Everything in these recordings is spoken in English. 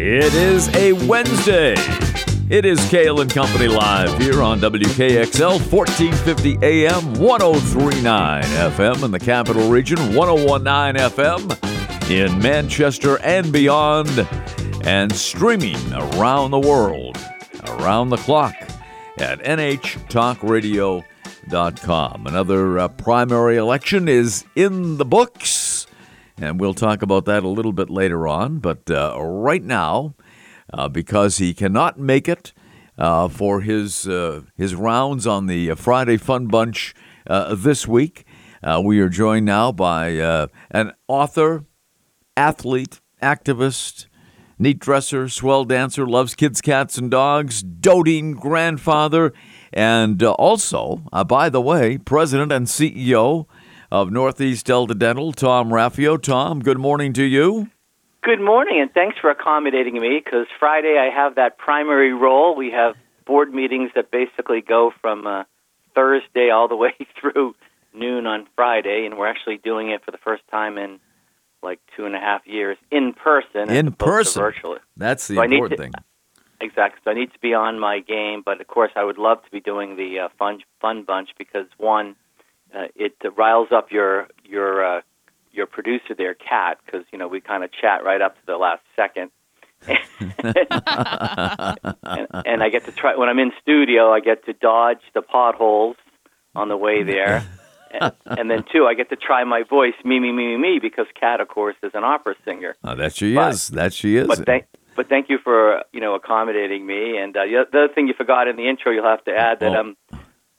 It is a Wednesday. It is Kale and Company live here on WKXL 1450 AM 1039 FM in the capital region, 1019 FM in Manchester and beyond, and streaming around the world, around the clock at nhtalkradio.com. Another uh, primary election is in the books, and we'll talk about that a little bit later on. But uh, right now, uh, because he cannot make it uh, for his uh, his rounds on the uh, Friday Fun Bunch uh, this week. We are joined now by an author, athlete, activist, neat dresser, swell dancer, loves kids, cats, and dogs, doting grandfather, and also, by the way, president and CEO of Northeast Delta Dental, Tom Raffio. Tom, good morning to you. Good morning, and thanks for accommodating me because Friday I have that primary role. We have board meetings that basically go from uh, Thursday all the way through noon on Friday, and we're actually doing it for the first time in like two and a half years in person. In person. virtually. That's the So important to- thing. Exactly. So I need to be on my game, but of course I would love to be doing the uh, fun fun bunch because one, uh, it uh, riles up your your uh, your producer there, Cat, because you know we kind of chat right up to the last second. and, and I get to try when I'm in studio. I get to dodge the potholes on the way there, and, and then two, I get to try my voice, me, me, me, me, me, because Kat, of course, is an opera singer. Oh, that she But- is. That she is. But thank, but thank you for you know accommodating me. And uh, the the other thing you forgot in the intro, you'll have to add that Oh. um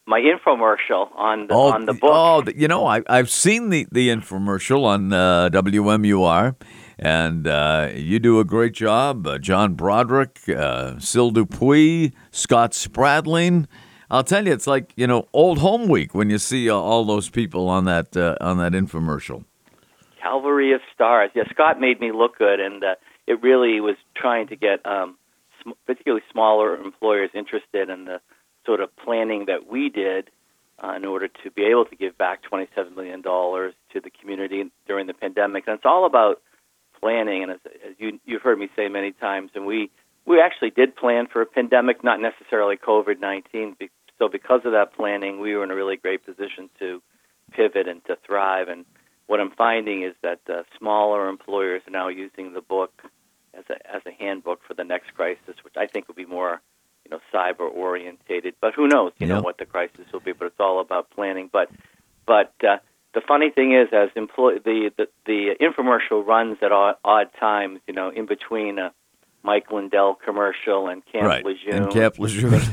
my infomercial on the oh, on the book. Oh, you know, I, I've seen the, the infomercial on uh, WMUR, and uh, you do a great job. Uh, John Broderick, uh, Sil Dupuis, Scott Spradling. I'll tell you, it's like you know old home week when you see uh, all those people on that uh, on that infomercial. Calvary of Stars. Yeah, Scott made me look good, and uh, it really was trying to get um, sm- particularly smaller employers interested in the sort of planning that we did uh, in order to be able to give back $27 million to the community during the pandemic. And it's all about planning, and as, as you, you've heard me say many times, and we, we actually did plan for a pandemic, not necessarily COVID-19. So because of that planning, we were in a really great position to pivot and to thrive. And what I'm finding is that uh, smaller employers are now using the book as a as a handbook for the next crisis, which I think will be more, you know, cyber orientated. But who knows? You Yeah. know what the crisis will be. But it's all about planning. But but uh, the funny thing is, as employ the, the the infomercial runs at odd, odd times, you know, in between a Mike Lindell commercial and Camp right. Lejeune And Cap Lejeune.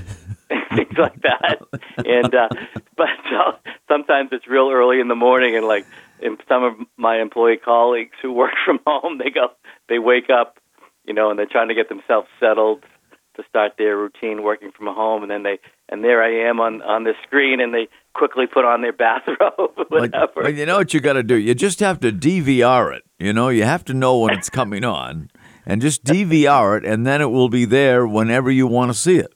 things like that. And uh, but so, sometimes it's real early in the morning, and like in some of my employee colleagues who work from home, they go, they wake up, you know, and they're trying to get themselves settled to start their routine working from home, and then they and there I am on on the screen, and they quickly put on their bathrobe, whatever. but you know what you got to do? You just have to DVR it. You know, you have to know when it's coming on, and just DVR it, and then it will be there whenever you want to see it.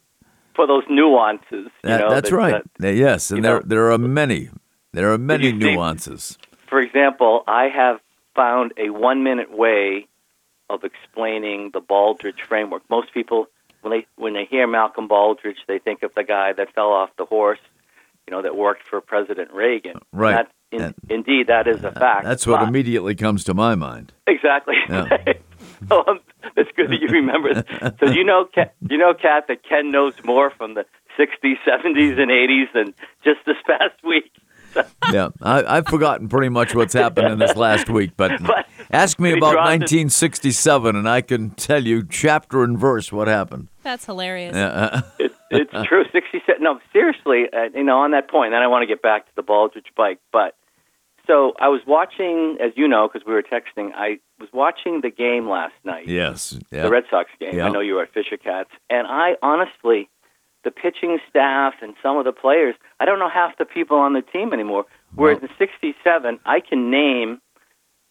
for those nuances, you That, know, that's that- right. that- yes, and there know- there are many. There are many you see- nuances. for example, I have found a one minute way of explaining the Baldrige framework. Most people, when they when they hear Malcolm Baldrige, they think of the guy that fell off the horse, you know, that worked for President Reagan. Right. That, in, That- indeed, that is a fact. That's what But- immediately comes to my mind. exactly. Yeah. so um, it's good that you remember. that. So you know, Kat, you know, Kat, that Ken knows more from the '60s, '70s, and '80s than just this past week. Yeah, I, I've forgotten pretty much what's happened in this last week, but, But- ask me about dropped it. 1967, and I can tell you chapter and verse what happened. That's hilarious. Yeah, It, it's true. Sixty-seven. No, seriously. Uh, you know, on that point, then I want to get back to the Baldrige bike. But so I was watching, as you know, because we were texting. I was watching the game last night, yes, yeah. the Red Sox game. Yeah. I know you were at Fisher Cats, and I honestly, the pitching staff and some of the players, I don't know half the people on the team anymore. Whereas in '67, I can name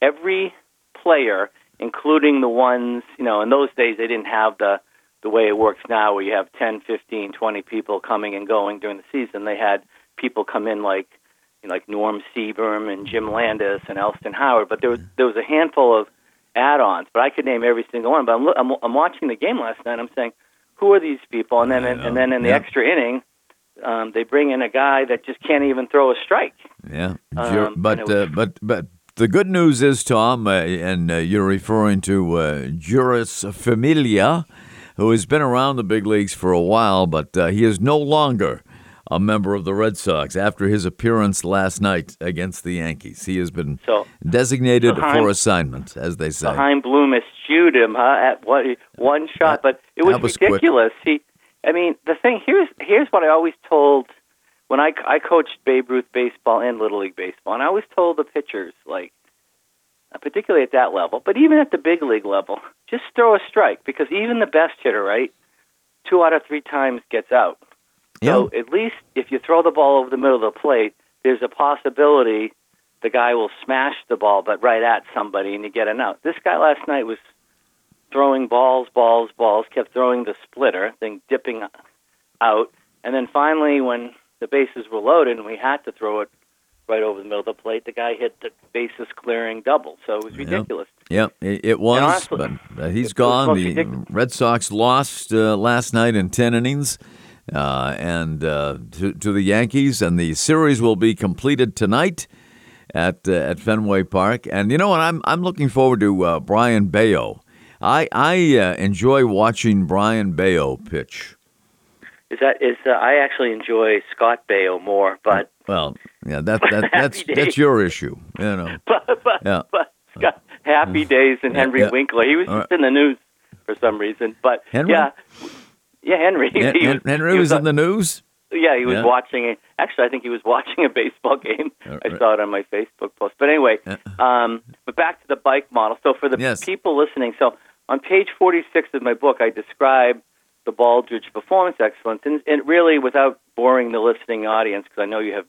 every player, including the ones, you know, in those days they didn't have the the way it works now where you have 10, 15, 20 people coming and going during the season. They had people come in like you know, like Norm Siebern and Jim Landis and Elston Howard, but there was mm-hmm. there was a handful of add-ons, but I could name every single one. But I'm, I'm, I'm watching the game last night. I'm saying, who are these people? And then Yeah. and then in the Yeah. extra inning, um, they bring in a guy that just can't even throw a strike. Yeah, Um, but was- uh, but but the good news is, Tom, uh, and uh, you're referring to uh, Jeurys Familia, who has been around the big leagues for a while, but uh, he is no longer a member of the Red Sox after his appearance last night against the Yankees. He has been So designated So for assignment, as they say. Chaim Bloom eschewed him huh, at one, one shot, but it was, that was quick. ridiculous. He, I mean, the thing here's here's what I always told when I I coached Babe Ruth baseball and Little League baseball, and I always told the pitchers like, particularly at that level, but even at the big league level, just throw a strike because even the best hitter, right, two out of three times gets out. So at least if you throw the ball over the middle of the plate, there's a possibility the guy will smash the ball, but right at somebody, and you get an out. This guy last night was throwing balls, balls, balls, kept throwing the splitter, then dipping out, and then finally, when the bases were loaded and we had to throw it right over the middle of the plate, the guy hit the bases clearing double. So it was Yep. ridiculous. Yeah, it, it was, honestly, but uh, he's gone. The ridiculous. Red Sox lost uh, last night in ten innings, uh, and uh, to, to the Yankees, and the series will be completed tonight at uh, at Fenway Park. And you know what? I'm I'm looking forward to uh, Brayan Bello. I I uh, enjoy watching Brayan Bello pitch. Is that is uh, I actually enjoy Scott Baio more, but Well, yeah, that, that that's Happy that's your issue. You know. but but, Yeah. but Scott, Happy Days and Henry yeah. Winkler. He was just in the news for some reason, but Henry? yeah, yeah, Henry. Hen- He Hen- Henry he was uh, in the news. Yeah, he was Yeah. watching it. Actually, I think he was watching a baseball game. Uh, I saw it on my Facebook post. But anyway, Yeah. um, but back to the bike model. So for the Yes. people listening, so on page 46 of my book, I describe the Baldrige Performance Excellence, and, and really without boring the listening audience, because I know you have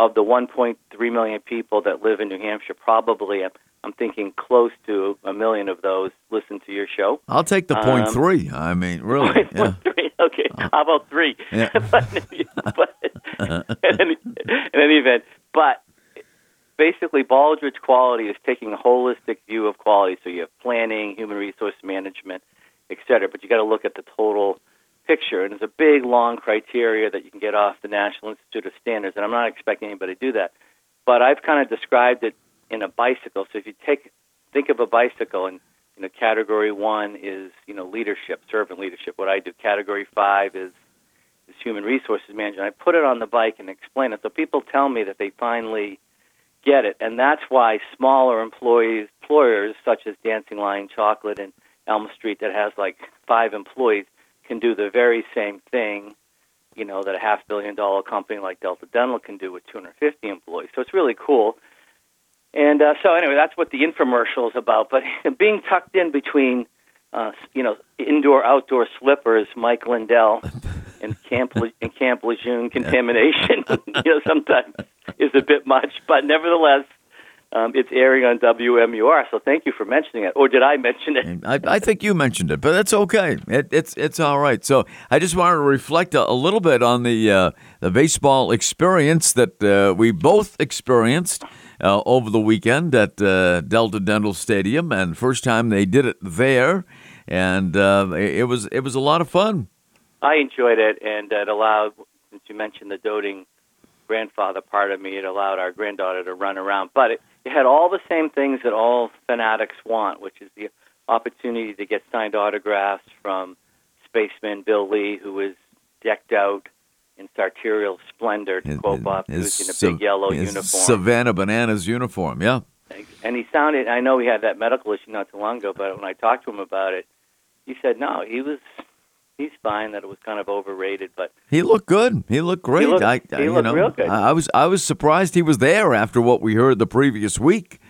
of the 1.3 million people that live in New Hampshire, probably I'm, I'm thinking close to a million of those listen to your show. I'll take the point Um, three. I mean, really. Yeah. Three, okay. How about three? Yeah. but, but in, any, in any event, but basically, Baldrige quality is taking a holistic view of quality. So you have planning, human resource management, et cetera. But you got to look at the total picture, and there's a big, long criteria that you can get off the National Institute of Standards. And I'm not expecting anybody to do that, but I've kind of described it in a bicycle. So if you take think of a bicycle and you know, category one is you know leadership, servant leadership. What I do. Category five is is human resources management. I put it on the bike and explain it, so people tell me that they finally get it, and that's why smaller employees, employers such as Dancing Lion Chocolate and Elm Street that has like five employees can do the very same thing. You know that a half billion dollar company like Delta Dental can do with 250 employees. So it's really cool. And uh, so anyway, that's what the infomercial is about. But being tucked in between, uh, you know, indoor outdoor slippers, Mike Lindell, and Camp Le- and Camp Lejeune contamination, you know, sometimes is a bit much. But nevertheless, um, it's airing on WMUR. So thank you for mentioning it. Or did I mention it? I, I think you mentioned it, but that's okay. It, it's it's all right. So I just wanted to reflect a, a little bit on the uh, the baseball experience that uh, we both experienced uh, over the weekend at uh, Delta Dental Stadium, and first time they did it there, and uh, it, it was it was a lot of fun. I enjoyed it, and it allowed, since you mentioned the doting grandfather part of me, it allowed our granddaughter to run around. But it, it had all the same things that all fanatics want, which is the opportunity to get signed autographs from spaceman Bill Lee, who was decked out in sartorial splendor, to quote Bob Cousy, in a big yellow uniform. Savannah Bananas uniform. Yeah. And he sounded, I know he had that medical issue not too long ago, but when I talked to him about it, he said, no, he was, he's fine, that it was kind of overrated, but He looked good. He looked great. looked- I, he you looked know, real good. I, was I was surprised he was there after what we heard the previous week.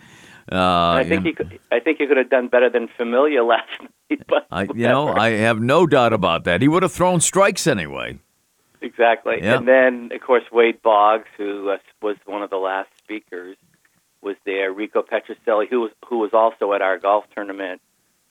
Uh, I think he could, I think he could have done better than Familia last night. But I, you know. I have no doubt about that. He would have thrown strikes anyway. exactly. Yeah. And then, of course, Wade Boggs, who uh, was one of the last speakers, was there. Rico Petrocelli, who was who was also at our golf tournament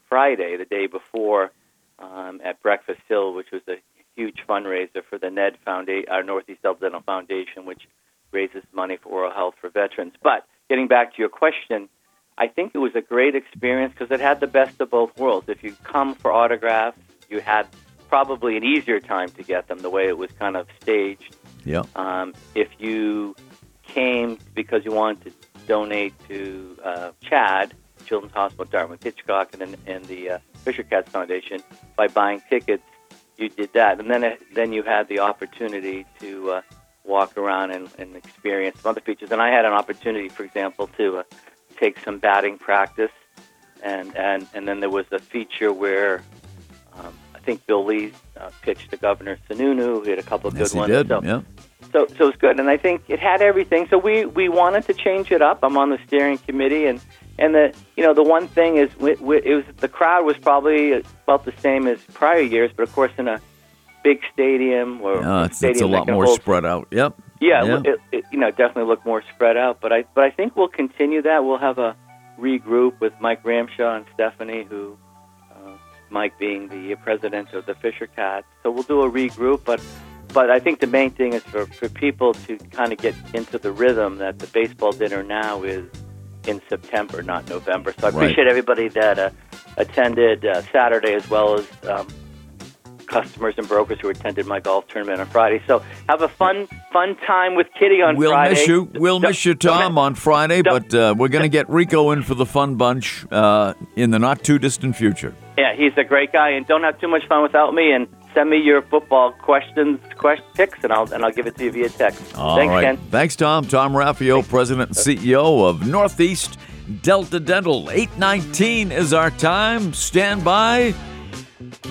Friday, the day before, um, at Breakfast Hill, which was a huge fundraiser for the Ned Foundation, our Northeast Delta Dental Foundation, which raises money for oral health for veterans. But getting back to your question, I think it was a great experience because it had the best of both worlds. If you come for autographs, you had probably an easier time to get them the way it was kind of staged. Yeah. Um, if you came because you wanted to donate to uh, CHAD, Children's Hospital Dartmouth Hitchcock, and, then, and the uh, Fisher Cats Foundation, by buying tickets, you did that. And then, it, then you had the opportunity to uh, walk around and, and experience some other features. And I had an opportunity, for example, to uh, take some batting practice. And, and, and then there was a feature where um, I think Bill Lee uh, pitched to Governor Sununu, who had a couple of Yes, good he ones. did. So, yeah. so so it was good, and I think it had everything. So we we wanted to change it up. I'm on the steering committee, and and the you know the one thing is we, we, it was the crowd was probably about the same as prior years, but of course in a big stadium or a it's, stadium it's a lot more hold- spread out. Yep. Yeah, Yeah. It, it, you know definitely look more spread out. But I but I think we'll continue that. We'll have a regroup with Mike Ramshaw and Stephanie, who uh, Mike being the president of the Fisher Cats. So we'll do a regroup, but but I think the main thing is for, for people to kind of get into the rhythm that the baseball dinner now is in September, not November. So I Right. appreciate everybody that uh, attended uh, Saturday as well as um, customers and brokers who attended my golf tournament on Friday. So have a fun fun time with Kitty on We'll Friday. miss you. We'll Don't- miss you, Tom, on Friday, but uh, we're going to get Rico in for the fun bunch uh, in the not too distant future. Yeah, he's a great guy, and don't have too much fun without me. And send me your football questions, quest picks, and I'll and I'll give it to you via text. All Thanks, right. Ken. Thanks, Tom. Tom Raffio, President and CEO of Northeast Delta Dental. 819 is our time. Stand by.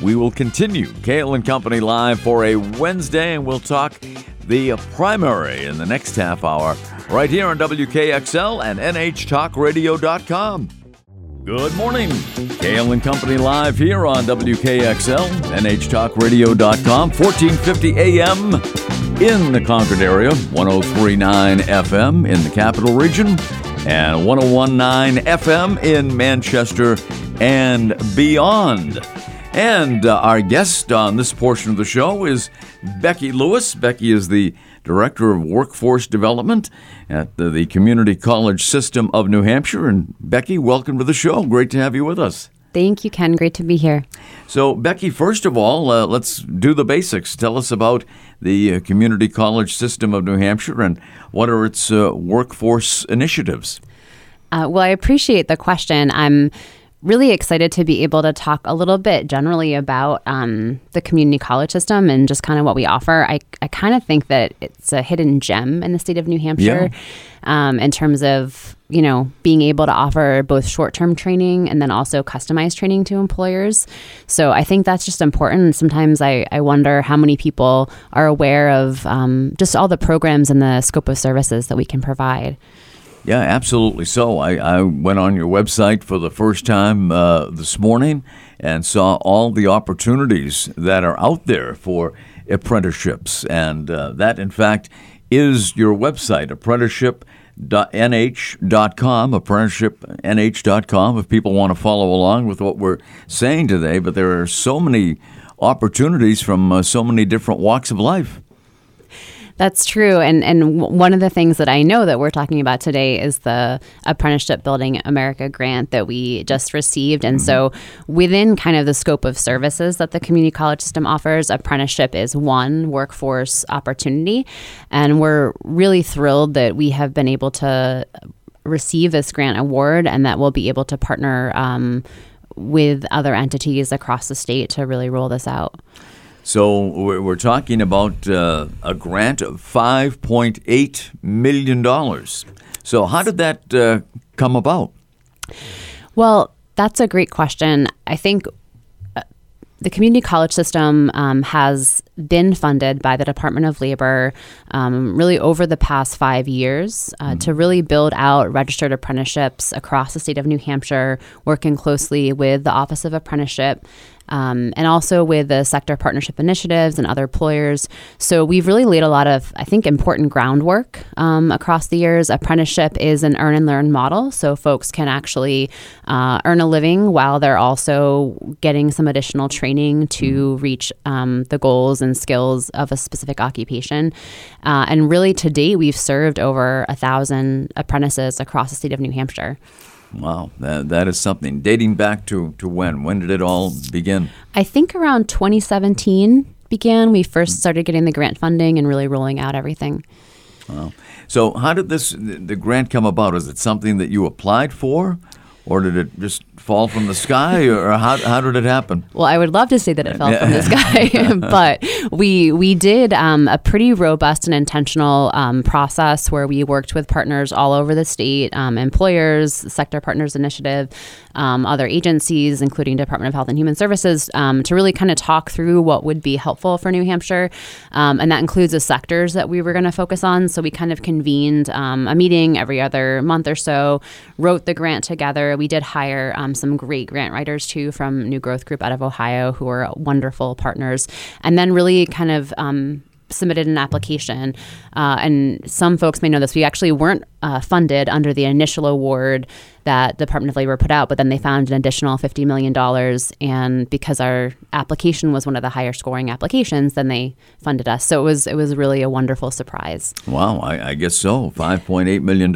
We will continue Kale and Company live for a Wednesday, and we'll talk the primary in the next half hour right here on WKXL and NHTalkRadio.com. Good morning. Kale and Company live here on WKXL, NHTalkRadio.com, 1450 AM in the Concord area, 1039 FM in the capital region, and 1019 FM in Manchester and beyond. And uh, our guest on this portion of the show is Becky Lewis. Becky is the Director of Workforce Development at the, the Community College System of New Hampshire. And Becky, welcome to the show. Great to have you with us. Thank you, Ken. Great to be here. So, Becky, first of all, uh, let's do the basics. Tell us about the uh, Community College System of New Hampshire and what are its uh, workforce initiatives. Uh, well, I appreciate the question. I'm really excited to be able to talk a little bit generally about um, the community college system and just kind of what we offer. I, I kind of think that it's a hidden gem in the state of New Hampshire um, in terms of you know being able to offer both short-term training and then also customized training to employers. So I think that's just important. Sometimes I, I wonder how many people are aware of um, just all the programs and the scope of services that we can provide. Yeah, absolutely. So I, I went on your website for the first time uh, this morning and saw all the opportunities that are out there for apprenticeships. And uh, that, in fact, is your website, apprenticeship.nh.com, apprenticeshipnh.com, if people want to follow along with what we're saying today. But there are so many opportunities from uh, so many different walks of life. That's true, and and w- one of the things that I know that we're talking about today is the Apprenticeship Building America grant that we just received, and so within kind of the scope of services that the community college system offers, apprenticeship is one workforce opportunity, and we're really thrilled that we have been able to receive this grant award, and that we'll be able to partner. Um, with other entities across the state to really roll this out. So we're we're talking about uh, a grant of five point eight million dollars. So how did that uh, come about? Well, that's a great question. I think uh, the community college system um, has been funded by the Department of Labor um, really over the past five years uh, to really build out registered apprenticeships across the state of New Hampshire, working closely with the Office of Apprenticeship. Um, and also with the sector partnership initiatives and other employers. So we've really laid a lot of, I think, important groundwork um, across the years. Apprenticeship is an earn and learn model, so folks can actually uh, earn a living while they're also getting some additional training to reach um, the goals and skills of a specific occupation. Uh, and really, to date, we've served over a thousand apprentices across the state of New Hampshire. Wow, that, that is something. Dating back to, to when? When did it all begin? I think around 2017 began. We first mm. started getting the grant funding and really rolling out everything. Wow. So, how did this the grant come about? Is it something that you applied for, or did it just fall from the sky, or how, how did it happen? Well, I would love to say that it fell from the sky, but we we did um, a pretty robust and intentional um, process where we worked with partners all over the state, um, employers, sector partners initiative, um, other agencies, including Department of Health and Human Services, um, to really kind of talk through what would be helpful for New Hampshire, um, and that includes the sectors that we were going to focus on. So we kind of convened a meeting every other month or so, wrote the grant together. We did hire some great grant writers too from New Growth Group out of Ohio who are wonderful partners, and then really kind of um, submitted an application. Uh, and some folks may know this. We actually weren't uh, funded under the initial award that the Department of Labor put out, but then they found an additional $50 million. And because our application was one of the higher scoring applications, then they funded us. So it was, it was really a wonderful surprise. Wow, I, I guess so. $5.8 million.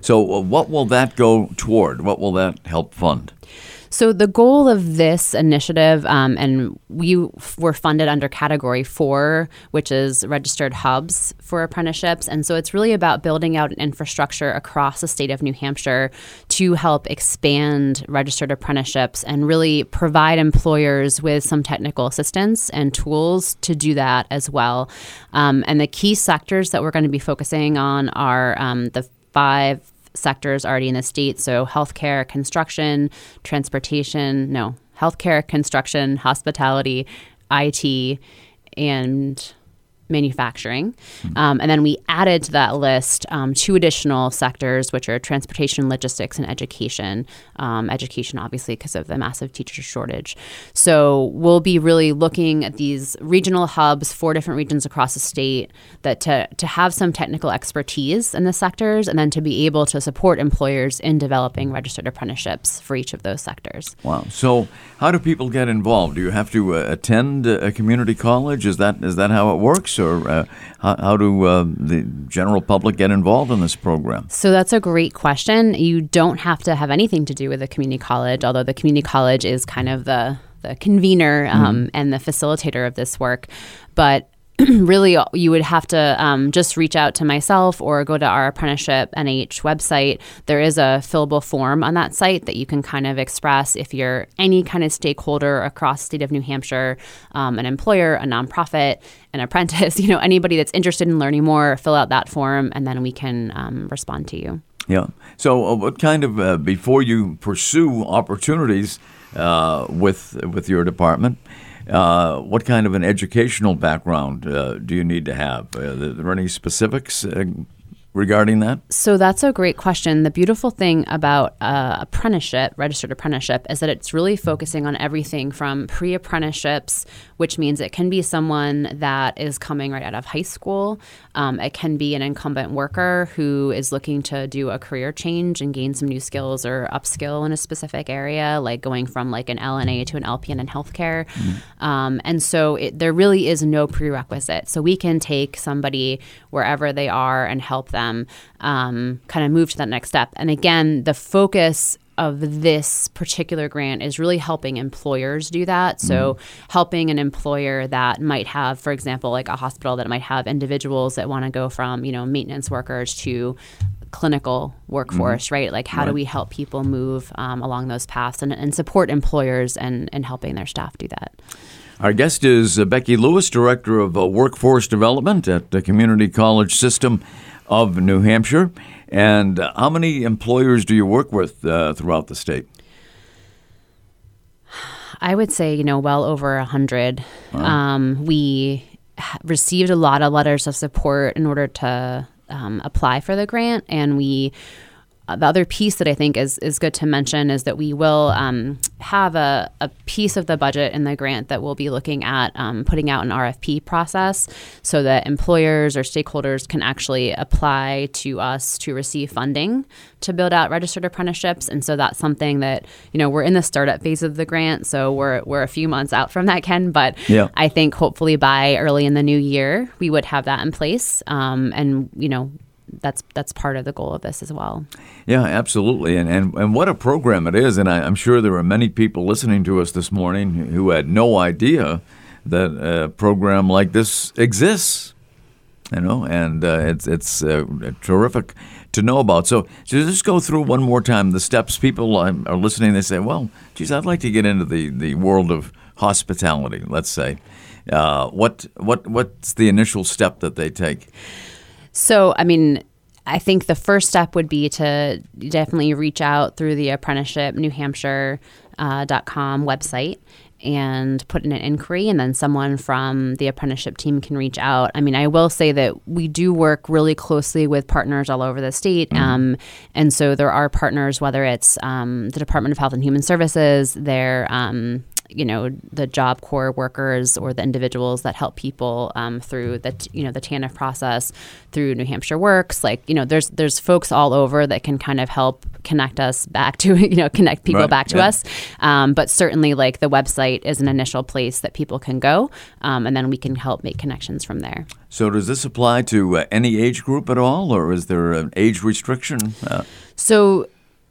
So, uh, what will that go toward? What will that help fund? So the goal of this initiative, um, and we were funded under Category Four, which is registered hubs for apprenticeships, and so it's really about building out an infrastructure across the state of New Hampshire to help expand registered apprenticeships and really provide employers with some technical assistance and tools to do that as well. Um, and the key sectors that we're going to be focusing on are um, the five sectors already in the state. So healthcare, construction, transportation, no, healthcare, construction, hospitality, IT, and manufacturing. Um, and then we added to that list um, two additional sectors, which are transportation, logistics, and education. Um, education, obviously, because of the massive teacher shortage. So we'll be really looking at these regional hubs, four different regions across the state, that to, to have some technical expertise in the sectors and then to be able to support employers in developing registered apprenticeships for each of those sectors. Wow. So how do people get involved? Do you have to uh, attend a community college? Is that is that how it works? Or uh, how, how, do uh, the general public get involved in this program? So that's a great question. You don't have to have anything to do with a community college, although the community college is kind of the the convener um, mm-hmm. and the facilitator of this work. But really you would have to um, just reach out to myself or go to our apprenticeship NH website. There is a fillable form on that site that you can kind of express if you're any kind of stakeholder across state of New Hampshire, um, an employer, a nonprofit, an apprentice, you know, anybody that's interested in learning more, fill out that form and then we can um, respond to you. Yeah. So, uh, what kind of uh, before you pursue opportunities uh, with with your department? Uh, what kind of an educational background uh, do you need to have? Uh, are there any specifics uh, regarding that? So that's a great question. The beautiful thing about uh, apprenticeship, registered apprenticeship, is that it's really focusing on everything from pre apprenticeships, which means it can be someone that is coming right out of high school. Um, it can be an incumbent worker who is looking to do a career change and gain some new skills or upskill in a specific area, like going from like an LNA to an LPN in healthcare. Mm-hmm. Um, and so it, there really is no prerequisite. So we can take somebody wherever they are and help them them um, kind of move to that next step. And again, the focus of this particular grant is really helping employers do that. So, mm. helping an employer that might have, for example, like a hospital that might have individuals that want to go from, you know, maintenance workers to clinical workforce, mm-hmm. right? Like, how right. do we help people move um, along those paths and, and support employers and, and helping their staff do that? Our guest is uh, Becky Lewis, Director of uh, Workforce Development at the Community College System of New Hampshire. And uh, how many employers do you work with uh, throughout the state? I would say, you know, well over a hundred. Um, we received a lot of letters of support in order to um, apply for the grant, and we the other piece that I think is is good to mention is that we will um, have a, a piece of the budget in the grant that we'll be looking at um, putting out an RFP process so that employers or stakeholders can actually apply to us to receive funding to build out registered apprenticeships. And so that's something that you know we're in the startup phase of the grant, so we're we're a few months out from that, Ken. But yeah. I think hopefully by early in the new year we would have that in place, um, and you know that's that's part of the goal of this as well. Yeah, absolutely, and and, and what a program it is, and I, am sure there are many people listening to us this morning who had no idea that a program like this exists. You know, and uh, it's it's uh, terrific to know about. So, so just go through one more time the steps. People are listening. They say, "Well, geez, I'd like to get into the, the world of hospitality." Let's say, uh, what what what's the initial step that they take? So, I mean, I think the first step would be to definitely reach out through the apprenticeship New Hampshire uh, .com website and put in an inquiry and then someone from the apprenticeship team can reach out i mean i will say that we do work really closely with partners all over the state mm-hmm. um, and so there are partners whether it's um, the department of health and human services their um, you know the job corps workers or the individuals that help people um, through the you know the TANF process through New Hampshire Works like you know there's there's folks all over that can kind of help connect us back to you know connect people right, back to yeah. us. Um, but certainly like the website is an initial place that people can go um, and then we can help make connections from there. So does this apply to uh, any age group at all or is there an age restriction uh, so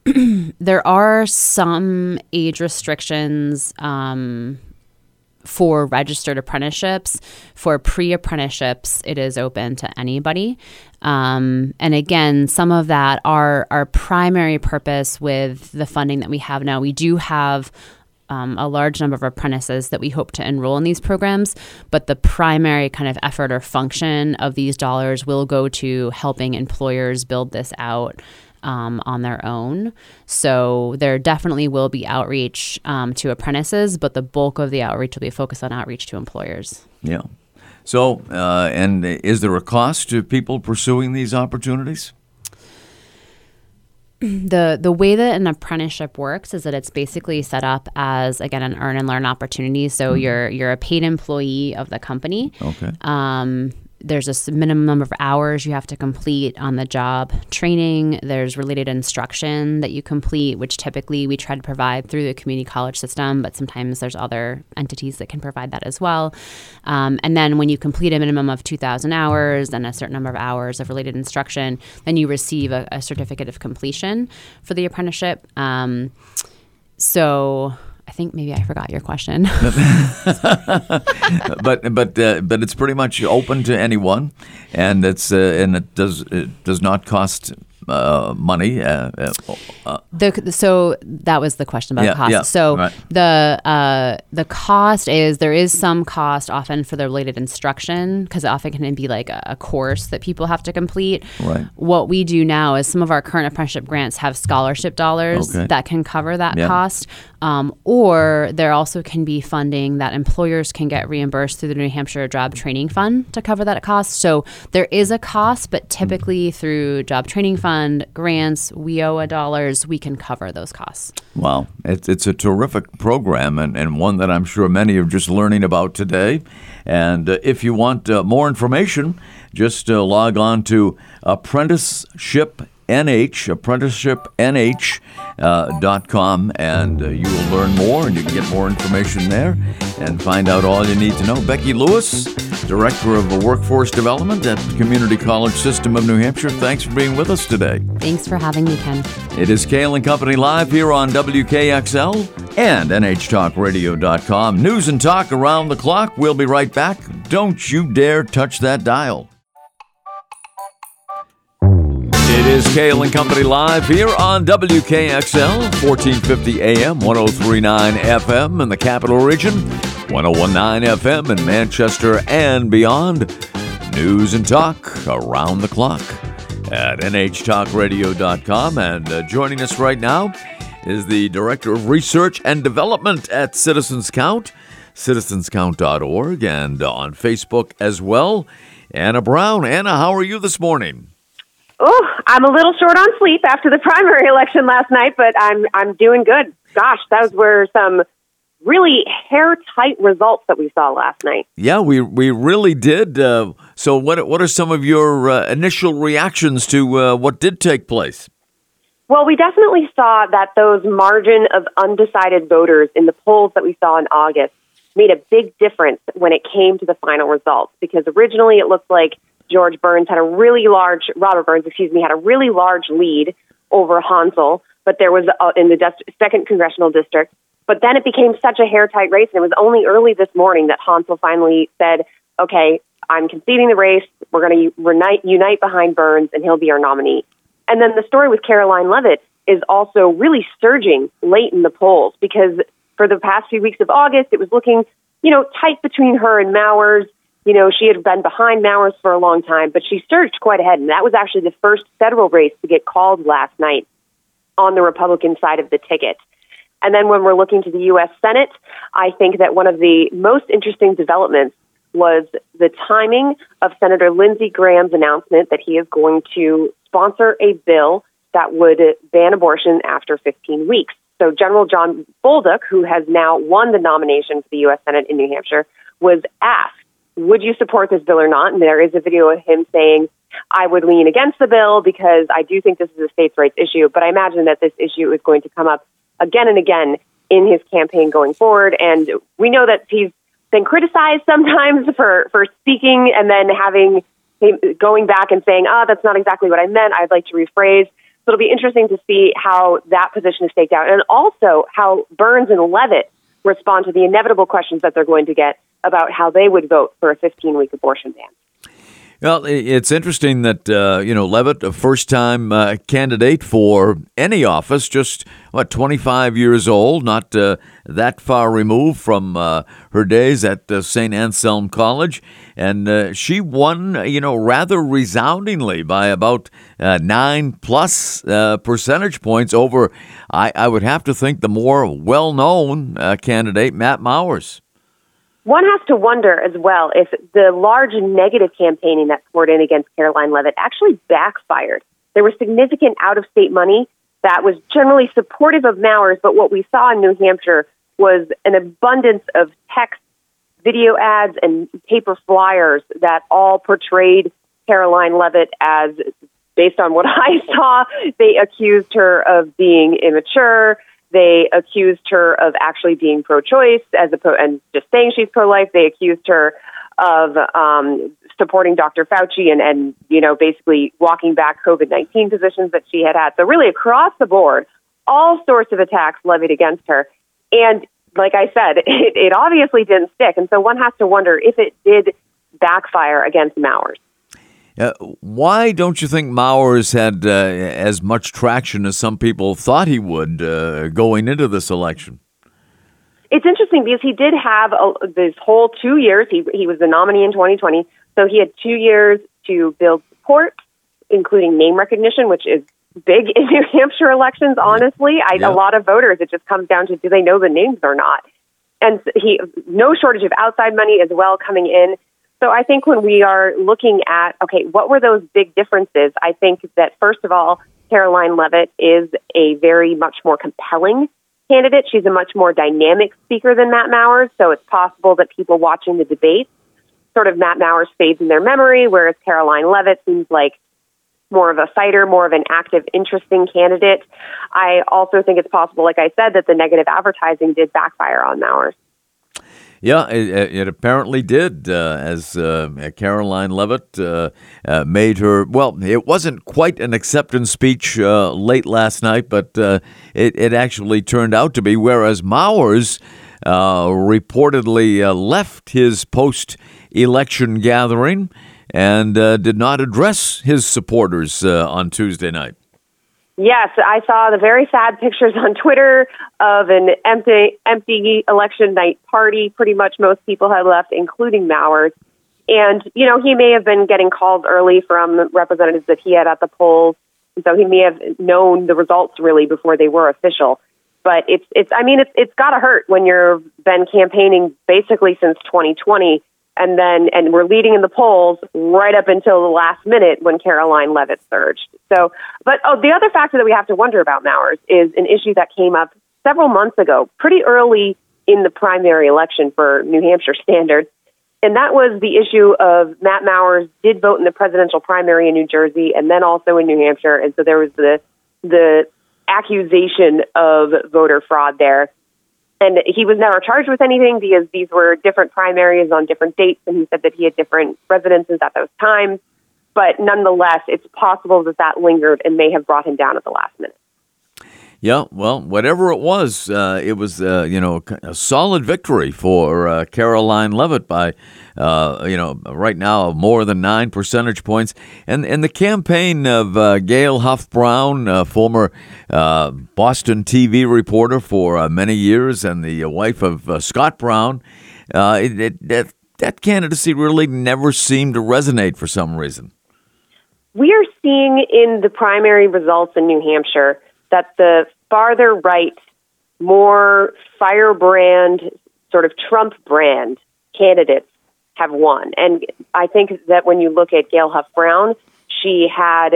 there are some age restrictions um, for registered apprenticeships. For pre apprenticeships, it is open to anybody. Um, and again, some of that, are our primary purpose with the funding that we have now, we do have um, a large number of apprentices that we hope to enroll in these programs, but the primary kind of effort or function of these dollars will go to helping employers build this out um, on their own. So there definitely will be outreach um, to apprentices, but the bulk of the outreach will be focused on outreach to employers. Yeah. So, uh, and is there a cost to people pursuing these opportunities? the the way that an apprenticeship works is that it's basically set up as again an earn and learn opportunity. So mm-hmm. you're you're a paid employee of the company. Okay. Um, there's a minimum number of hours you have to complete on the job training. There's related instruction that you complete, which typically we try to provide through the community college system, but sometimes there's other entities that can provide that as well. Um, and then when you complete a minimum of 2,000 hours and a certain number of hours of related instruction, then you receive a, a certificate of completion for the apprenticeship. Um, so I think maybe I forgot your question. but but uh, but it's pretty much open to anyone, and it's uh, and it does it does not cost uh, money. Uh, uh, uh, the, so that was the question about yeah, cost. Yeah, so right. the uh, the cost is there is some cost often for the related instruction because often can be like a, a, course that people have to complete. Right. What we do now is some of our current apprenticeship grants have scholarship dollars okay. that can cover that yeah. cost. Um, or there also can be funding that employers can get reimbursed through the New Hampshire Job Training Fund to cover that cost. So there is a cost, but typically through Job Training Fund, grants, we WIOA dollars, we can cover those costs. Wow. It's, it's a terrific program and, and one that I'm sure many are just learning about today. And uh, if you want uh, more information, just uh, log on to apprenticeship NH, apprenticeshipnh.com, uh, and uh, you will learn more and you can get more information there and find out all you need to know. Becky Lewis, Director of Workforce Development at Community College System of New Hampshire, thanks for being with us today. Thanks for having me, Ken. It is Kale and Company live here on WKXL and NHTalkRadio.com. News and talk around the clock. We'll be right back. Don't you dare touch that dial. It is Kale and Company live here on WKXL, 1450 AM, 1039 FM in the capital region, 1019 FM in Manchester and beyond. News and talk around the clock at nhtalkradio.com. And uh, joining us right now is the Director of Research and Development at Citizens Count, citizenscount.org, and on Facebook as well. Anna Brown. Anna, how are you this morning? Oh, I'm a little short on sleep after the primary election last night, but I'm I'm doing good. Gosh, those were some really hair tight results that we saw last night. Yeah, we we really did. Uh, so, what what are some of your uh, initial reactions to uh, what did take place? Well, we definitely saw that those margin of undecided voters in the polls that we saw in August made a big difference when it came to the final results because originally it looked like George Burns had a really large, Robert Burns, excuse me, had a really large lead over Hansel, but there was uh, in the second congressional district. But then it became such a hair tight race, and it was only early this morning that Hansel finally said, "Okay, I'm conceding the race. We're going to unite, unite behind Burns, and he'll be our nominee." And then the story with Karoline Leavitt is also really surging late in the polls because for the past few weeks of August, it was looking, you know, tight between her and Mowers. You know, she had been behind Mowers for a long time, but she surged quite ahead. And that was actually the first federal race to get called last night on the Republican side of the ticket. And then when we're looking to the U.S. Senate, I think that one of the most interesting developments was the timing of Senator Lindsey Graham's announcement that he is going to sponsor a bill that would ban abortion after 15 weeks. So General Don Bolduc, who has now won the nomination for the U.S. Senate in New Hampshire, was asked would you support this bill or not? And there is a video of him saying, I would lean against the bill because I do think this is a states' rights issue, but I imagine that this issue is going to come up again and again in his campaign going forward. And we know that he's been criticized sometimes for, for speaking and then having going back and saying, oh, that's not exactly what I meant. I'd like to rephrase. So it'll be interesting to see how that position is staked out and also how Burns and Leavitt respond to the inevitable questions that they're going to get about how they would vote for a 15 week abortion ban. Well, it's interesting that uh, you know Leavitt, a first-time uh, candidate for any office, just what 25 years old, not uh, that far removed from uh, her days at uh, St. Anselm College, and uh, she won, you know, rather resoundingly by about nine plus percentage points over. I, I would have to think the more well-known candidate, Matt Mowers. One has to wonder as well if the large negative campaigning that poured in against Karoline Leavitt actually backfired. There was significant out of state money that was generally supportive of Mowers, but what we saw in New Hampshire was an abundance of text, video ads, and paper flyers that all portrayed Karoline Leavitt as, based on what I saw, they accused her of being immature. They accused her of actually being pro-choice as opposed and just saying she's pro-life. They accused her of um, supporting Dr. Fauci and, and you know basically walking back COVID nineteen positions that she had had. So really across the board, all sorts of attacks levied against her. And like I said, it, it obviously didn't stick. And so one has to wonder if it did backfire against Mowers. Uh, why don't you think Mowers had uh, as much traction as some people thought he would uh, going into this election? It's interesting because he did have a, this whole two years. He he was the nominee in 2020, so he had two years to build support, including name recognition, which is big in New Hampshire elections. Honestly, I, a lot of voters. It just comes down to do they know the names or not. And he no shortage of outside money as well coming in. So I think when we are looking at, okay, what were those big differences? I think that first of all, Karoline Leavitt is a very much more compelling candidate. She's a much more dynamic speaker than Matt Mowers. So it's possible that people watching the debate, sort of Matt Mowers fades in their memory, whereas Karoline Leavitt seems like more of a fighter, more of an active, interesting candidate. I also think it's possible, like I said, that the negative advertising did backfire on Mowers. Yeah, it, it apparently did, uh, as uh, Karoline Leavitt uh, uh, made her. Well, it wasn't quite an acceptance speech uh, late last night, but uh, it, it actually turned out to be. Whereas Mowers reportedly left his post election gathering and did not address his supporters on Tuesday night. Yes, I saw the very sad pictures on Twitter of an empty empty election night party. Pretty much most people had left, including Mowers. And, you know, he may have been getting calls early from representatives that he had at the polls. And so he may have known the results really before they were official. But it's it's I mean it's it's gotta hurt when you've been campaigning basically since twenty twenty and then and we're leading in the polls right up until the last minute when Karoline Leavitt surged. So, but oh, the other factor that we have to wonder about Mowers is an issue that came up several months ago, pretty early in the primary election for New Hampshire standards, and that was the issue of Matt Mowers did vote in the presidential primary in New Jersey and then also in New Hampshire, and so there was the the accusation of voter fraud there. And he was never charged with anything because these were different primaries on different dates, and he said that he had different residences at those times. But nonetheless, it's possible that that lingered and may have brought him down at the last minute. Yeah, well, whatever it was, uh, it was uh, you know a solid victory for uh, Karoline Leavitt by uh, you know right now more than nine percentage points, and and the campaign of uh, Gail Huff Brown, uh, former Boston TV reporter for many years, and the wife of Scott Brown, it, it, that that candidacy really never seemed to resonate for some reason. We are seeing in the primary results in New Hampshire that the farther right, more firebrand, sort of Trump brand candidates have won. And I think that when you look at Gail Huff Brown, she had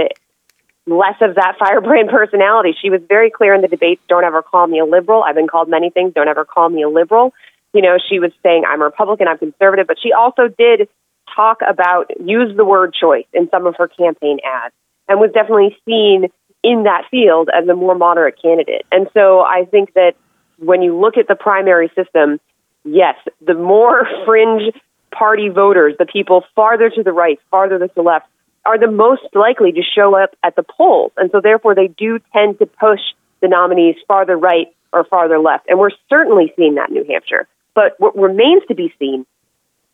less of that firebrand personality. She was very clear in the debates don't ever call me a liberal. I've been called many things, don't ever call me a liberal. You know, she was saying I'm a Republican, I'm conservative, but she also did talk about use the word choice in some of her campaign ads and was definitely seen in that field as a more moderate candidate. And so I think that when you look at the primary system, yes, the more fringe party voters, the people farther to the right, farther to the left, are the most likely to show up at the polls. And so therefore they do tend to push the nominees farther right or farther left. And we're certainly seeing that in New Hampshire. But what remains to be seen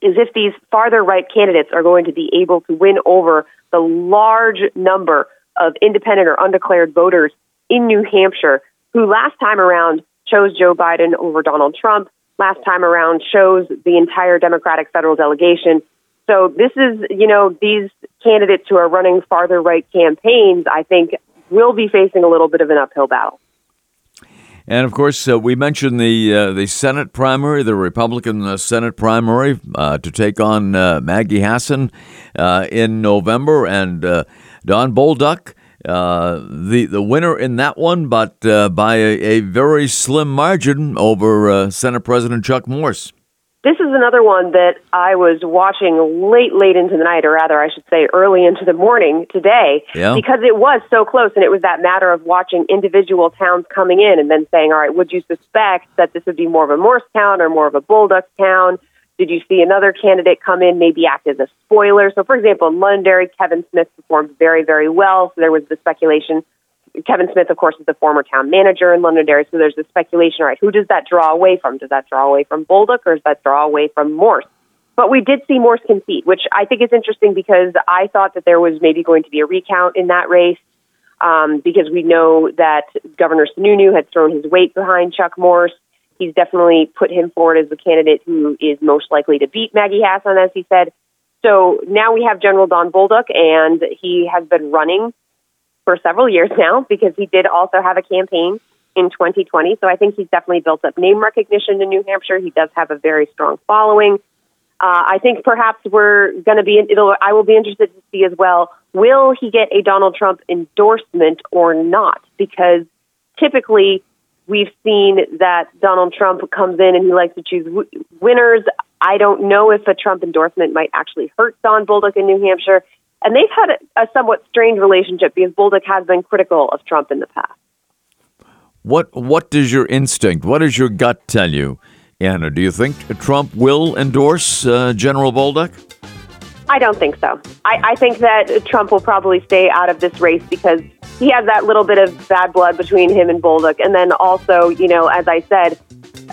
is if these farther right candidates are going to be able to win over the large number of independent or undeclared voters in New Hampshire who last time around chose Joe Biden over Donald Trump, last time around chose the entire Democratic federal delegation. So this is, you know, these candidates who are running farther right campaigns, I think, will be facing a little bit of an uphill battle. And of course, uh, we mentioned the uh, the Senate primary, the Republican uh, Senate primary, uh, to take on uh, Maggie Hassan uh, in November, and Don Bolduc, uh, the the winner in that one, but uh, by a, a, very slim margin over uh, Senate President Chuck Morse. This is another one that I was watching late, late into the night, or rather, I should say, early into the morning today, yeah. because it was so close, and it was that matter of watching individual towns coming in and then saying, "All right, would you suspect that this would be more of a Morse town or more of a Bolduc town?" Did you see another candidate come in, maybe act as a spoiler? So, for example, in Londonderry, Kevin Smith performed very, very well. So there was the speculation. Kevin Smith, of course, is the former town manager in Londonderry. So there's the speculation, right, who does that draw away from? Does that draw away from Bolduc or does that draw away from Morse? But we did see Morse concede, which I think is interesting because I thought that there was maybe going to be a recount in that race um, because we know that Governor Sununu had thrown his weight behind Chuck Morse he's definitely put him forward as the candidate who is most likely to beat Maggie Hassan, as he said. So now we have General Don Bolduc, and he has been running for several years now because he did also have a campaign in 2020. So I think he's definitely built up name recognition in New Hampshire. He does have a very strong following. Uh, I think perhaps we're going to be. It'll, I will be interested to see as well. Will he get a Donald Trump endorsement or not? Because typically We've seen that Donald Trump comes in and he likes to choose w- winners. I don't know if a Trump endorsement might actually hurt Don Bolduc in New Hampshire. And they've had a, somewhat strained relationship because Bolduc has been critical of Trump in the past. What What does your instinct, what does your gut tell you, Anna? Do you think Trump will endorse uh, General Bolduc? I don't think so. I, I think that Trump will probably stay out of this race because he has that little bit of bad blood between him and Bolduc. And then also, you know, as I said,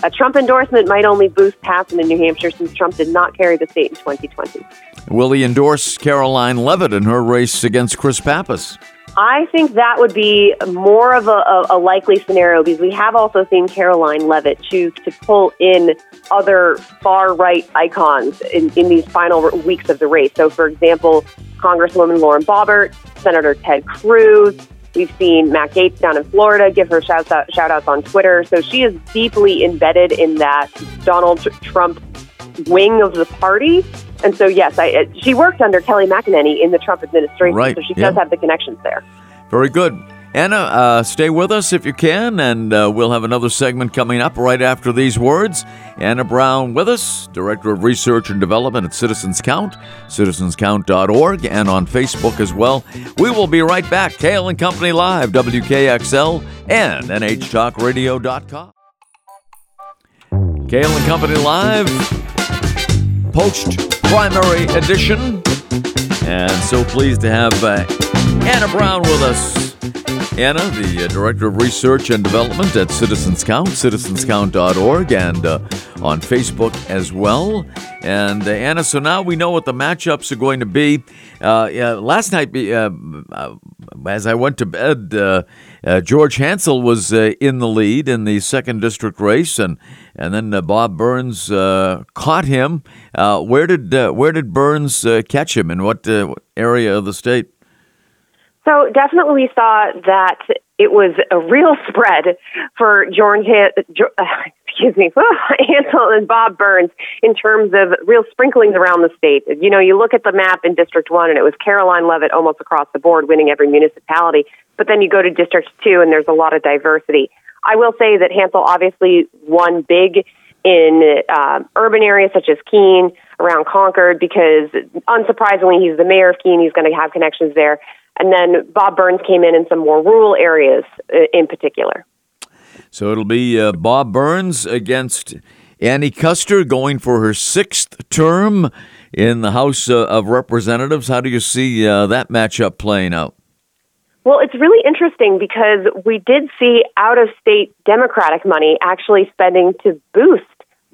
a Trump endorsement might only boost Hassan in New Hampshire since Trump did not carry the state in 2020. Will he endorse Karoline Leavitt in her race against Chris Pappas? I think that would be more of a, a, a, likely scenario because we have also seen Karoline Leavitt choose to pull in other far right icons in, in these final weeks of the race. So, for example, Congresswoman Lauren Boebert, Senator Ted Cruz. We've seen Matt Gaetz down in Florida give her shout, out, shout outs on Twitter. So she is deeply embedded in that Donald Trump wing of the party. And so, yes, I, she worked under Kayleigh McEnany in the Trump administration, right. so she does have the connections there. Very good. Anna, uh, stay with us if you can, and uh, we'll have another segment coming up right after these words. Anna Brown with us, Director of Research and Development at Citizens Count, citizenscount.org, and on Facebook as well. We will be right back. Cail and Company Live, WKXL, and NHTalkRadio.com. Cail and Company Live, post primary edition. And so pleased to have uh, Anna Brown with us. Anna, the uh, Director of Research and Development at Citizens Count, citizenscount.org, and uh, on Facebook as well. And uh, Anna, so now we know what the matchups are going to be. Uh, last night, uh, uh, as I went to bed, George Hansel was in the lead in the second district race, and and then Bob Burns caught him. where did where did Burns catch him? In what area of the state? So definitely we saw that it was a real spread for George, excuse me, Hansel and Bob Burns in terms of real sprinklings around the state. You know, you look at the map in District 1 and it was Karoline Leavitt almost across the board winning every municipality, but then you go to District 2 and there's a lot of diversity. I will say that Hansel obviously won big in uh, urban areas such as Keene, around Concord, because unsurprisingly, he's the mayor of Keene. He's going to have connections there. And then Bob Burns came in in some more rural areas uh, in particular. So it'll be uh, Bob Burns against Annie Kuster going for her sixth term in the House uh, of Representatives. How do you see uh, that matchup playing out? Well, it's really interesting because we did see out of state Democratic money actually spending to boost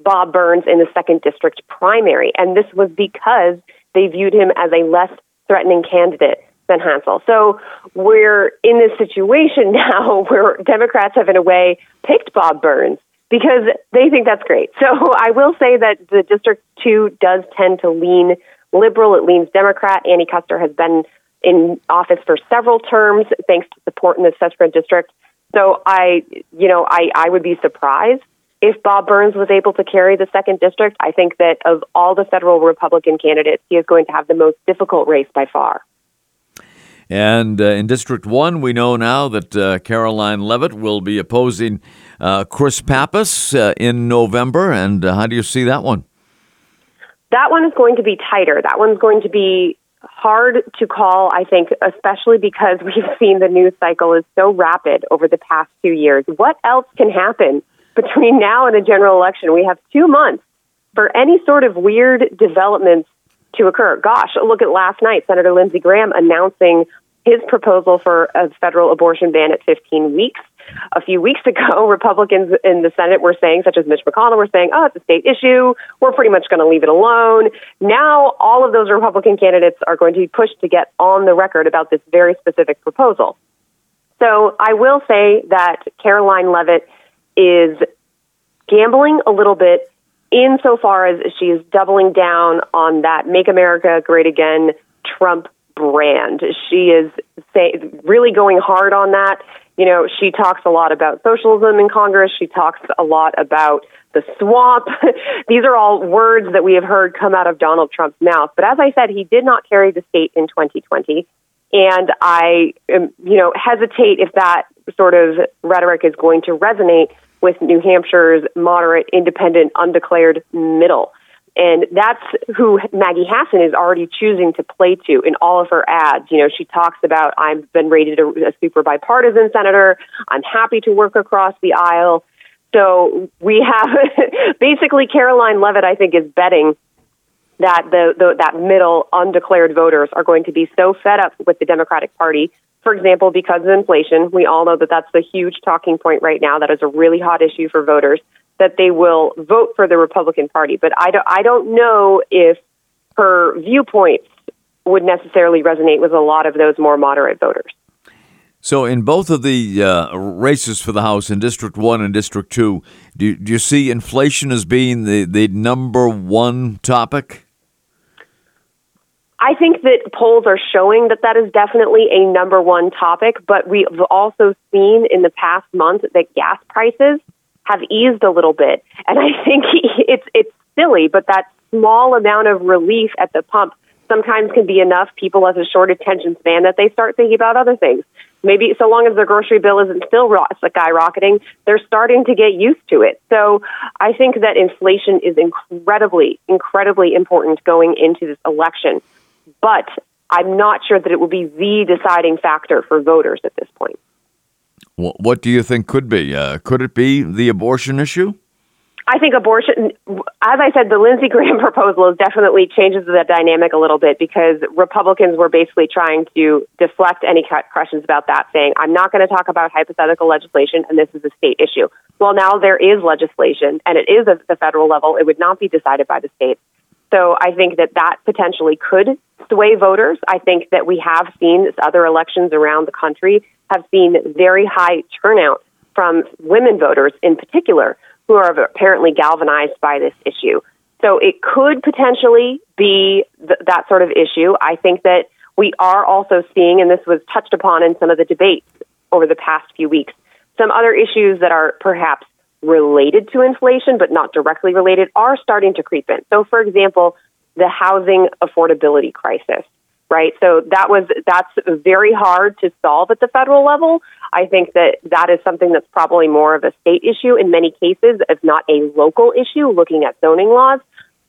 Bob Burns in the second district primary. And this was because they viewed him as a less threatening candidate than Hansel. So we're in this situation now where Democrats have, in a way, picked Bob Burns because they think that's great. So I will say that the District 2 does tend to lean liberal. It leans Democrat. Annie Kuster has been in office for several terms thanks to support in the Susquehanna district. So I, you know, I, I would be surprised if Bob Burns was able to carry the second district. I think that of all the federal Republican candidates, he is going to have the most difficult race by far. And uh, in District 1, we know now that uh, Karoline Leavitt will be opposing uh, Chris Pappas uh, in November. And uh, how do you see that one? That one is going to be tighter. That one's going to be hard to call, I think, especially because we've seen the news cycle is so rapid over the past two years. What else can happen between now and the general election? We have two months for any sort of weird developments to occur. Gosh, look at last night, Senator Lindsey Graham announcing his proposal for a federal abortion ban at 15 weeks. A few weeks ago, Republicans in the Senate were saying, such as Mitch McConnell, were saying, oh, it's a state issue. We're pretty much going to leave it alone. Now, all of those Republican candidates are going to be pushed to get on the record about this very specific proposal. So I will say that Karoline Leavitt is gambling a little bit insofar as she is doubling down on that Make America Great Again Trump brand. She is say, really going hard on that. You know, she talks a lot about socialism in Congress. She talks a lot about the swamp. These are all words that we have heard come out of Donald Trump's mouth. But as I said, he did not carry the state in 2020. And I, um, you know, hesitate if that sort of rhetoric is going to resonate with New Hampshire's moderate, independent, undeclared middle. And that's who Maggie Hassan is already choosing to play to in all of her ads. You know, she talks about, I've been rated a, a super bipartisan senator. I'm happy to work across the aisle. So we have basically Karoline Leavitt, I think, is betting that the, the that middle undeclared voters are going to be so fed up with the Democratic Party for example, because of inflation, we all know that that's the huge talking point right now. That is a really hot issue for voters that they will vote for the Republican Party. But I don't, I don't know if her viewpoints would necessarily resonate with a lot of those more moderate voters. So, in both of the uh, races for the House in District 1 and District 2, do, do you see inflation as being the, the number one topic? I think that polls are showing that that is definitely a number one topic, but we've also seen in the past month that gas prices have eased a little bit. And I think it's it's silly, but that small amount of relief at the pump sometimes can be enough. People have a short attention span that they start thinking about other things. Maybe so long as their grocery bill isn't still skyrocketing, they're starting to get used to it. So I think that inflation is incredibly, incredibly important going into this election but I'm not sure that it will be the deciding factor for voters at this point. What do you think could be? Uh, could it be the abortion issue? I think abortion, as I said, the Lindsey Graham proposal definitely changes the dynamic a little bit because Republicans were basically trying to deflect any questions about that, saying, I'm not going to talk about hypothetical legislation and this is a state issue. Well, now there is legislation and it is at the federal level. It would not be decided by the states. So I think that that potentially could sway voters. I think that we have seen other elections around the country have seen very high turnout from women voters in particular who are apparently galvanized by this issue. So it could potentially be th- that sort of issue. I think that we are also seeing, and this was touched upon in some of the debates over the past few weeks, some other issues that are perhaps related to inflation but not directly related are starting to creep in. So, for example, the housing affordability crisis right? So that was that's very hard to solve at the federal level. I think that that is something that's probably more of a state issue in many cases, if not a local issue, looking at zoning laws.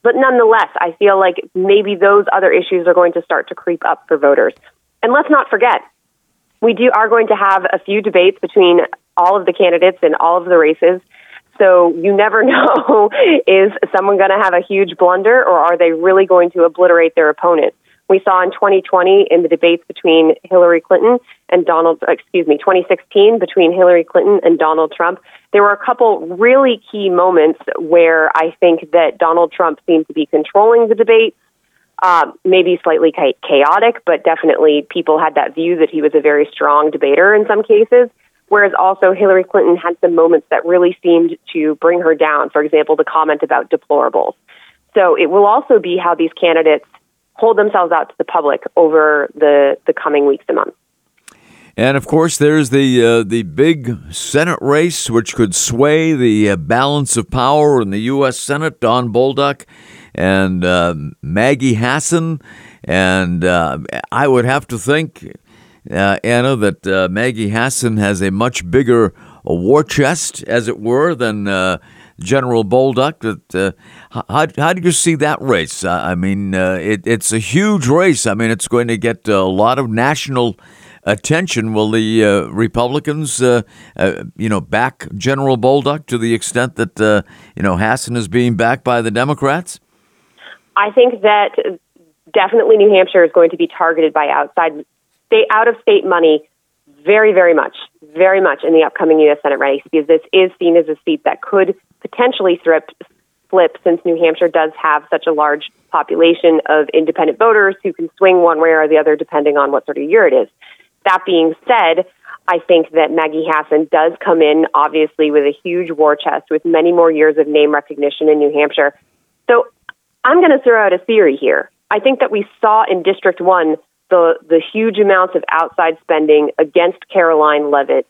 But nonetheless, I feel like maybe those other issues are going to start to creep up for voters. And let's not forget, we do are going to have a few debates between all of the candidates in all of the races. So you never know is someone going to have a huge blunder or are they really going to obliterate their opponent? we saw in 2020 in the debates between Hillary Clinton and Donald, excuse me, 2016 between Hillary Clinton and Donald Trump, there were a couple really key moments where I think that Donald Trump seemed to be controlling the debate. Uh, maybe slightly chaotic, but definitely people had that view that he was a very strong debater in some cases. Whereas also Hillary Clinton had some moments that really seemed to bring her down. For example, the comment about deplorables. So it will also be how these candidates hold themselves out to the public over the, the coming weeks and months. And of course, there's the uh, the big Senate race, which could sway the uh, balance of power in the U.S. Senate. Don Bolduc and uh, Maggie Hassan, and uh, I would have to think, uh, Anna, that uh, Maggie Hassan has a much bigger war chest, as it were, than General Bolduc. That uh, how how do you see that race? Uh, I mean, uh, it, it's a huge race. I mean, it's going to get a lot of national attention. Will the uh, Republicans, uh, uh, you know, back General Bolduc to the extent that you know Hassan is being backed by the Democrats? I think that definitely New Hampshire is going to be targeted by outside state out of state money very, very much, very much in the upcoming U.S. Senate race because this is seen as a seat that could potentially flip, flip since New Hampshire does have such a large population of independent voters who can swing one way or the other depending on what sort of year it is. That being said, I think that Maggie Hassan does come in, obviously, with a huge war chest with many more years of name recognition in New Hampshire. So I'm going to throw out a theory here. I think that we saw in District 1 the, the huge amounts of outside spending against Karoline Leavitt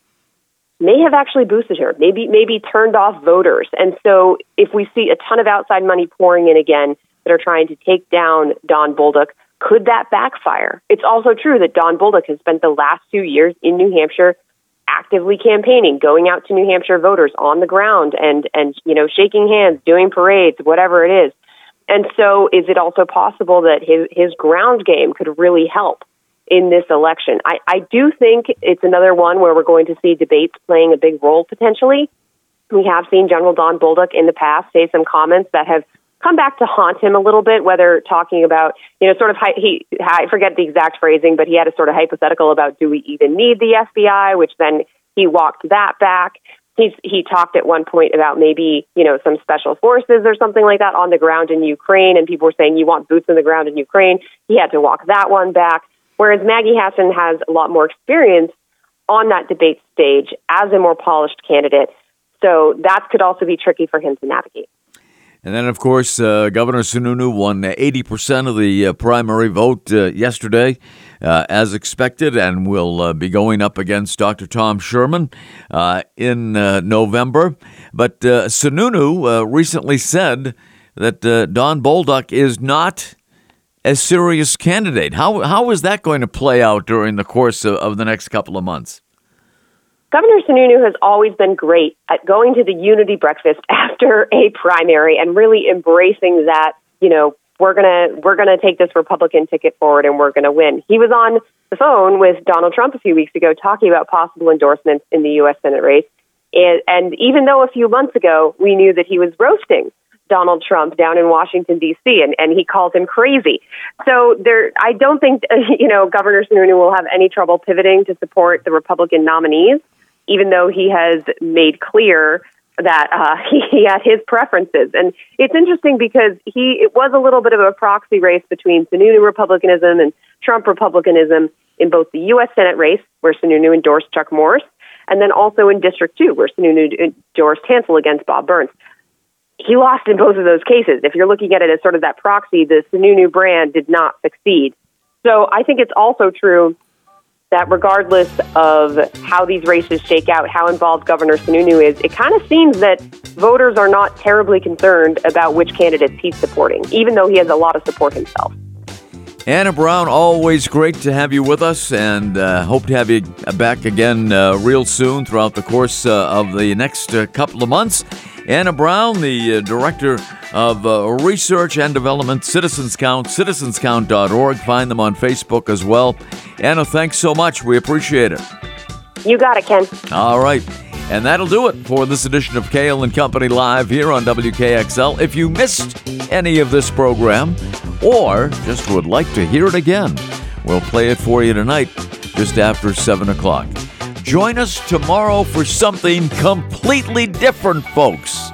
may have actually boosted her, maybe maybe turned off voters. And so if we see a ton of outside money pouring in again that are trying to take down Don Bolduc, could that backfire? It's also true that Don Bolduc has spent the last two years in New Hampshire actively campaigning, going out to New Hampshire voters on the ground and and you know shaking hands, doing parades, whatever it is. And so is it also possible that his his ground game could really help in this election. I, I do think it's another one where we're going to see debates playing a big role potentially. We have seen General Don Bolduc in the past say some comments that have come back to haunt him a little bit, whether talking about, you know, sort of, he, I forget the exact phrasing, but he had a sort of hypothetical about do we even need the FBI, which then he walked that back. He's, he talked at one point about maybe, you know, some special forces or something like that on the ground in Ukraine, and people were saying you want boots on the ground in Ukraine. He had to walk that one back. Whereas Maggie Hassan has a lot more experience on that debate stage as a more polished candidate. So that could also be tricky for him to navigate. And then, of course, uh, Governor Sununu won 80% of the uh, primary vote uh, yesterday, uh, as expected, and will uh, be going up against Dr. Tom Sherman uh, in November. But Sununu recently said that Don Bolduc is not a serious candidate. How how is that going to play out during the course of, of the next couple of months? Governor Sununu has always been great at going to the unity breakfast after a primary and really embracing that, you know, we're to we're to take this Republican ticket forward and we're to win. He was on the phone with Donald Trump a few weeks ago talking about possible endorsements in the US Senate race. And, and even though a few months ago we knew that he was roasting Donald Trump down in Washington D.C. and, and he called him crazy. So there, I don't think you know Governor Sununu will have any trouble pivoting to support the Republican nominees, even though he has made clear that uh, he, he had his preferences. And it's interesting because he it was a little bit of a proxy race between Sununu Republicanism and Trump Republicanism in both the U.S. Senate race, where Sununu endorsed Chuck Morse, and then also in District 2, where Sununu endorsed Hansel against Bob Burns. He lost in both of those cases. If you're looking at it as sort of that proxy, the Sununu brand did not succeed. So I think it's also true that regardless of how these races shake out, how involved Governor Sununu is, it kind of seems that voters are not terribly concerned about which candidates he's supporting, even though he has a lot of support himself. Anna Brown, always great to have you with us, and uh, hope to have you back again uh, real soon throughout the course uh, of the next uh, couple of months. Anna Brown, the uh, Director of uh, Research and Development, Citizens Count, citizenscount.org. Find them on Facebook as well. Anna, thanks so much. We appreciate it. You got it, Ken. All right. And that'll do it for this edition of Cail and Company Live here on WKXL. If you missed any of this program or just would like to hear it again, we'll play it for you tonight just after 7 o'clock. Join us tomorrow for something completely different, folks.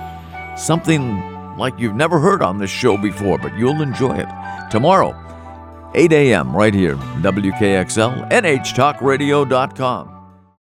Something like you've never heard on this show before, but you'll enjoy it. Tomorrow, 8 a.m., right here, WKXL, NHTalkRadio.com.